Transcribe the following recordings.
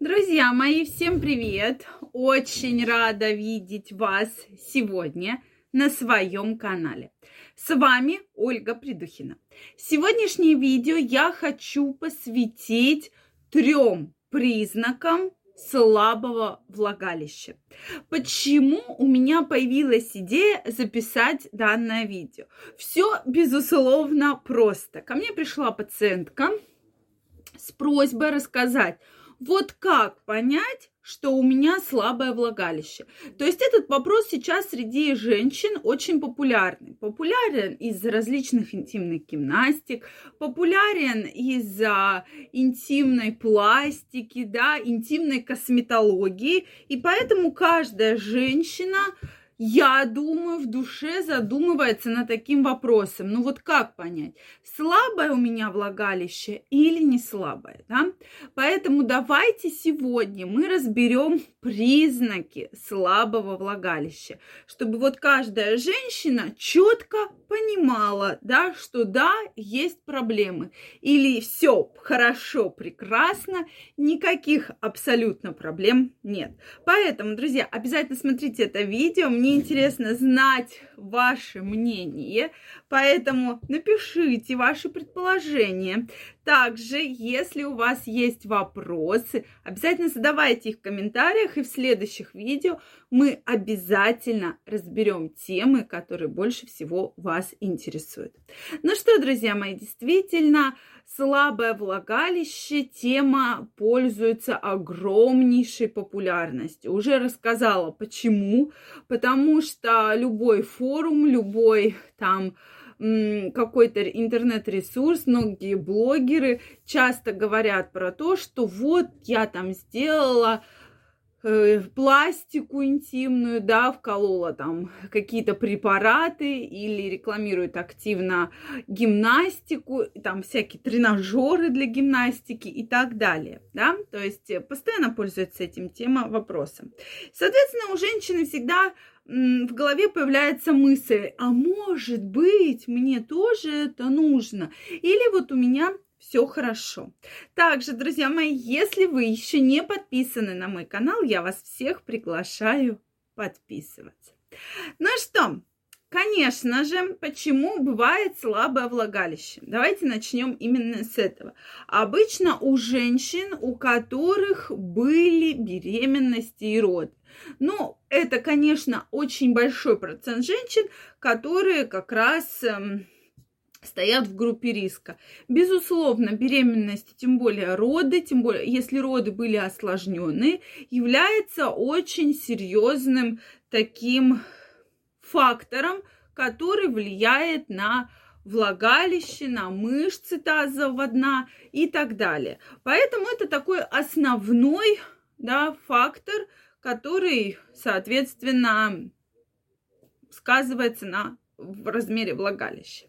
Друзья мои, всем привет! Очень рада видеть вас сегодня на своем канале. С вами Ольга Придухина. Сегодняшнее видео я хочу посвятить трем признакам слабого влагалища. Почему у меня появилась идея записать данное видео? Все, безусловно, просто. Ко мне пришла пациентка с просьбой рассказать, вот как понять, что у меня слабое влагалище? То есть этот вопрос сейчас среди женщин очень популярный. Популярен из различных интимных гимнастик, популярен из-за интимной пластики, да, интимной косметологии. И поэтому каждая женщина я думаю, в душе задумывается над таким вопросом. Ну вот как понять, слабое у меня влагалище или не слабое, да? Поэтому давайте сегодня мы разберем признаки слабого влагалища, чтобы вот каждая женщина четко понимала, да, что да, есть проблемы. Или все хорошо, прекрасно, никаких абсолютно проблем нет. Поэтому, друзья, обязательно смотрите это видео. Мне интересно знать ваше мнение, поэтому напишите ваши предположения. Также, если у вас есть вопросы, обязательно задавайте их в комментариях, и в следующих видео мы обязательно разберем темы, которые больше всего вас интересуют. Ну что, друзья мои, действительно, слабое влагалище тема пользуется огромнейшей популярностью. Уже рассказала почему. Потому что любой форум, любой там какой-то интернет-ресурс, многие блогеры часто говорят про то, что вот я там сделала пластику интимную, да, вколола там какие-то препараты или рекламирует активно гимнастику, там всякие тренажеры для гимнастики и так далее, да, то есть постоянно пользуется этим тема вопросом. Соответственно, у женщины всегда в голове появляется мысль, а может быть, мне тоже это нужно. Или вот у меня все хорошо. Также, друзья мои, если вы еще не подписаны на мой канал, я вас всех приглашаю подписываться. Ну что, Конечно же, почему бывает слабое влагалище? Давайте начнем именно с этого. Обычно у женщин, у которых были беременности и роды. Ну, это, конечно, очень большой процент женщин, которые как раз эм, стоят в группе риска. Безусловно, беременность, тем более роды, тем более, если роды были осложненные, является очень серьезным таким фактором, который влияет на влагалище, на мышцы тазового дна и так далее. Поэтому это такой основной да, фактор, который, соответственно, сказывается на в размере влагалища.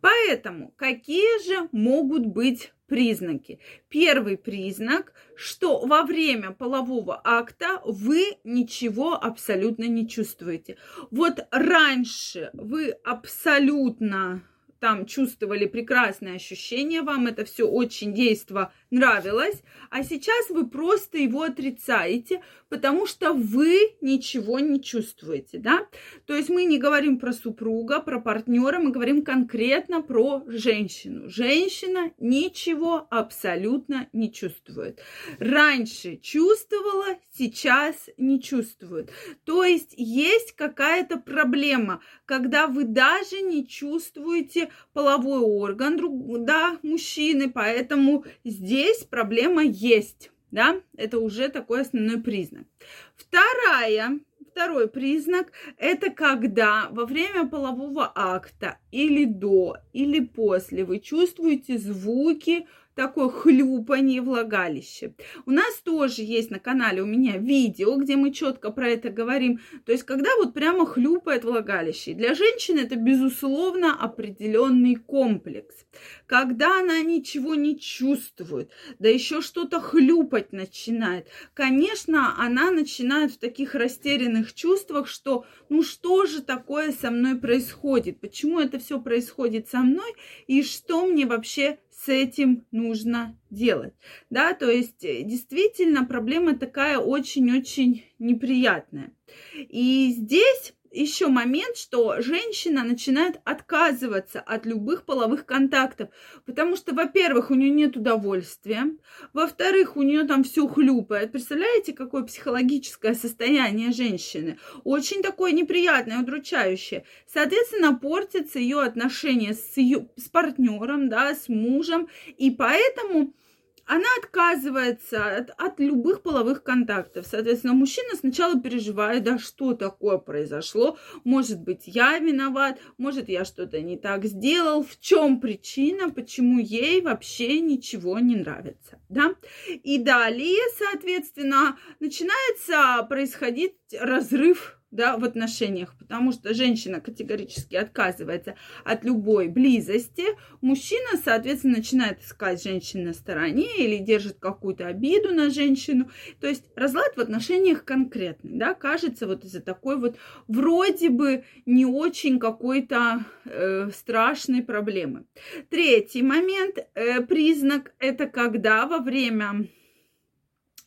Поэтому какие же могут быть признаки? Первый признак, что во время полового акта вы ничего абсолютно не чувствуете. Вот раньше вы абсолютно там чувствовали прекрасные ощущения, вам это все очень действо нравилось, а сейчас вы просто его отрицаете, потому что вы ничего не чувствуете, да? То есть мы не говорим про супруга, про партнера, мы говорим конкретно про женщину. Женщина ничего абсолютно не чувствует. Раньше чувствовала, сейчас не чувствует. То есть есть какая-то проблема, когда вы даже не чувствуете половой орган, да, мужчины, поэтому здесь проблема есть, да, это уже такой основной признак. Вторая, второй признак – это когда во время полового акта или до, или после вы чувствуете звуки такое хлюпанье влагалище. У нас тоже есть на канале у меня видео, где мы четко про это говорим. То есть, когда вот прямо хлюпает влагалище. Для женщины это, безусловно, определенный комплекс. Когда она ничего не чувствует, да еще что-то хлюпать начинает, конечно, она начинает в таких растерянных чувствах, что ну что же такое со мной происходит, почему это все происходит со мной и что мне вообще с этим нужно делать. Да, то есть э, действительно проблема такая очень-очень неприятная. И здесь еще момент, что женщина начинает отказываться от любых половых контактов, потому что, во-первых, у нее нет удовольствия, во-вторых, у нее там все хлюпает. Представляете, какое психологическое состояние женщины? Очень такое неприятное, удручающее. Соответственно, портится ее отношения с, ее, с партнером, да, с мужем, и поэтому она отказывается от, от любых половых контактов. Соответственно, мужчина сначала переживает, да что такое произошло, может быть, я виноват, может, я что-то не так сделал, в чем причина, почему ей вообще ничего не нравится, да. И далее, соответственно, начинается происходить разрыв да, в отношениях, потому что женщина категорически отказывается от любой близости, мужчина, соответственно, начинает искать женщин на стороне или держит какую-то обиду на женщину. То есть разлад в отношениях конкретный, да, кажется вот из-за такой вот вроде бы не очень какой-то э, страшной проблемы. Третий момент, э, признак, это когда во время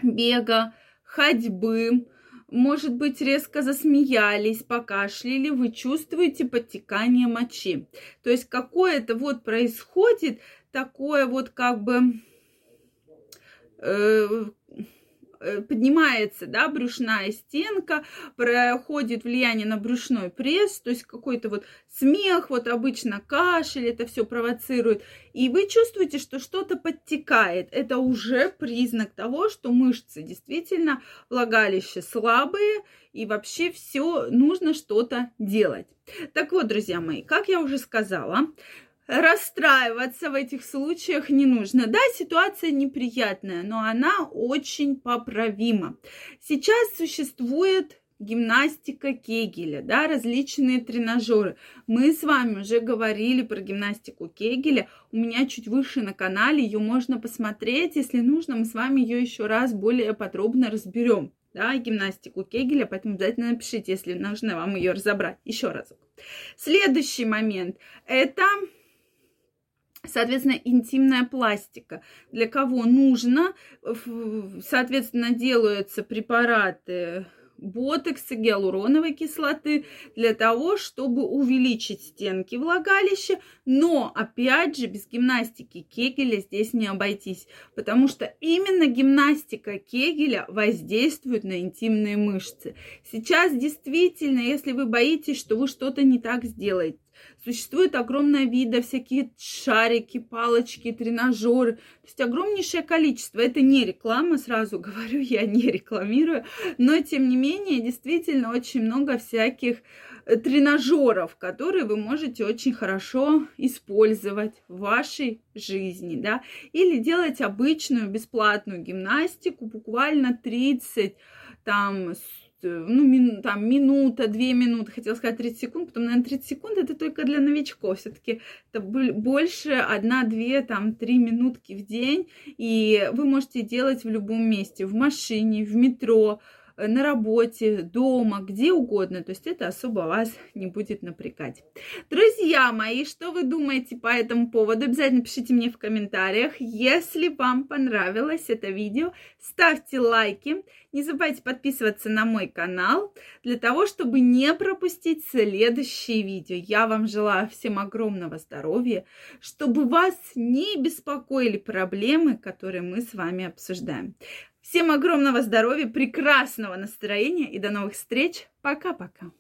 бега, ходьбы, может быть, резко засмеялись, покашляли, вы чувствуете подтекание мочи. То есть какое-то вот происходит такое вот как бы э, поднимается, да, брюшная стенка, проходит влияние на брюшной пресс, то есть какой-то вот смех, вот обычно кашель, это все провоцирует, и вы чувствуете, что что-то подтекает. Это уже признак того, что мышцы действительно влагалище слабые, и вообще все нужно что-то делать. Так вот, друзья мои, как я уже сказала, расстраиваться в этих случаях не нужно. Да, ситуация неприятная, но она очень поправима. Сейчас существует гимнастика Кегеля, да, различные тренажеры. Мы с вами уже говорили про гимнастику Кегеля. У меня чуть выше на канале ее можно посмотреть. Если нужно, мы с вами ее еще раз более подробно разберем. Да, гимнастику Кегеля, поэтому обязательно напишите, если нужно вам ее разобрать. Еще разок. Следующий момент – это Соответственно, интимная пластика. Для кого нужно, соответственно, делаются препараты ботекса, гиалуроновой кислоты для того, чтобы увеличить стенки влагалища, но, опять же, без гимнастики Кегеля здесь не обойтись, потому что именно гимнастика Кегеля воздействует на интимные мышцы. Сейчас действительно, если вы боитесь, что вы что-то не так сделаете, Существует огромное вида всякие шарики, палочки, тренажеры. То есть огромнейшее количество. Это не реклама, сразу говорю, я не рекламирую. Но, тем не менее, действительно очень много всяких э, тренажеров, которые вы можете очень хорошо использовать в вашей жизни, да, или делать обычную бесплатную гимнастику, буквально 30 там ну, мин, там, минута, две минуты, хотела сказать 30 секунд, потом, наверное, 30 секунд это только для новичков. Все-таки это больше одна, две, там, три минутки в день, и вы можете делать в любом месте, в машине, в метро, Э, на работе, дома, где угодно. То есть это особо вас не будет напрягать. Друзья мои, что вы думаете по этому поводу? Обязательно пишите мне в комментариях. Если вам понравилось это видео, ставьте лайки. Не забывайте подписываться на мой канал для того, чтобы не пропустить следующие видео. Я вам желаю всем огромного здоровья, чтобы вас не беспокоили проблемы, которые мы с вами обсуждаем. Всем огромного здоровья, прекрасного настроения и до новых встреч. Пока-пока.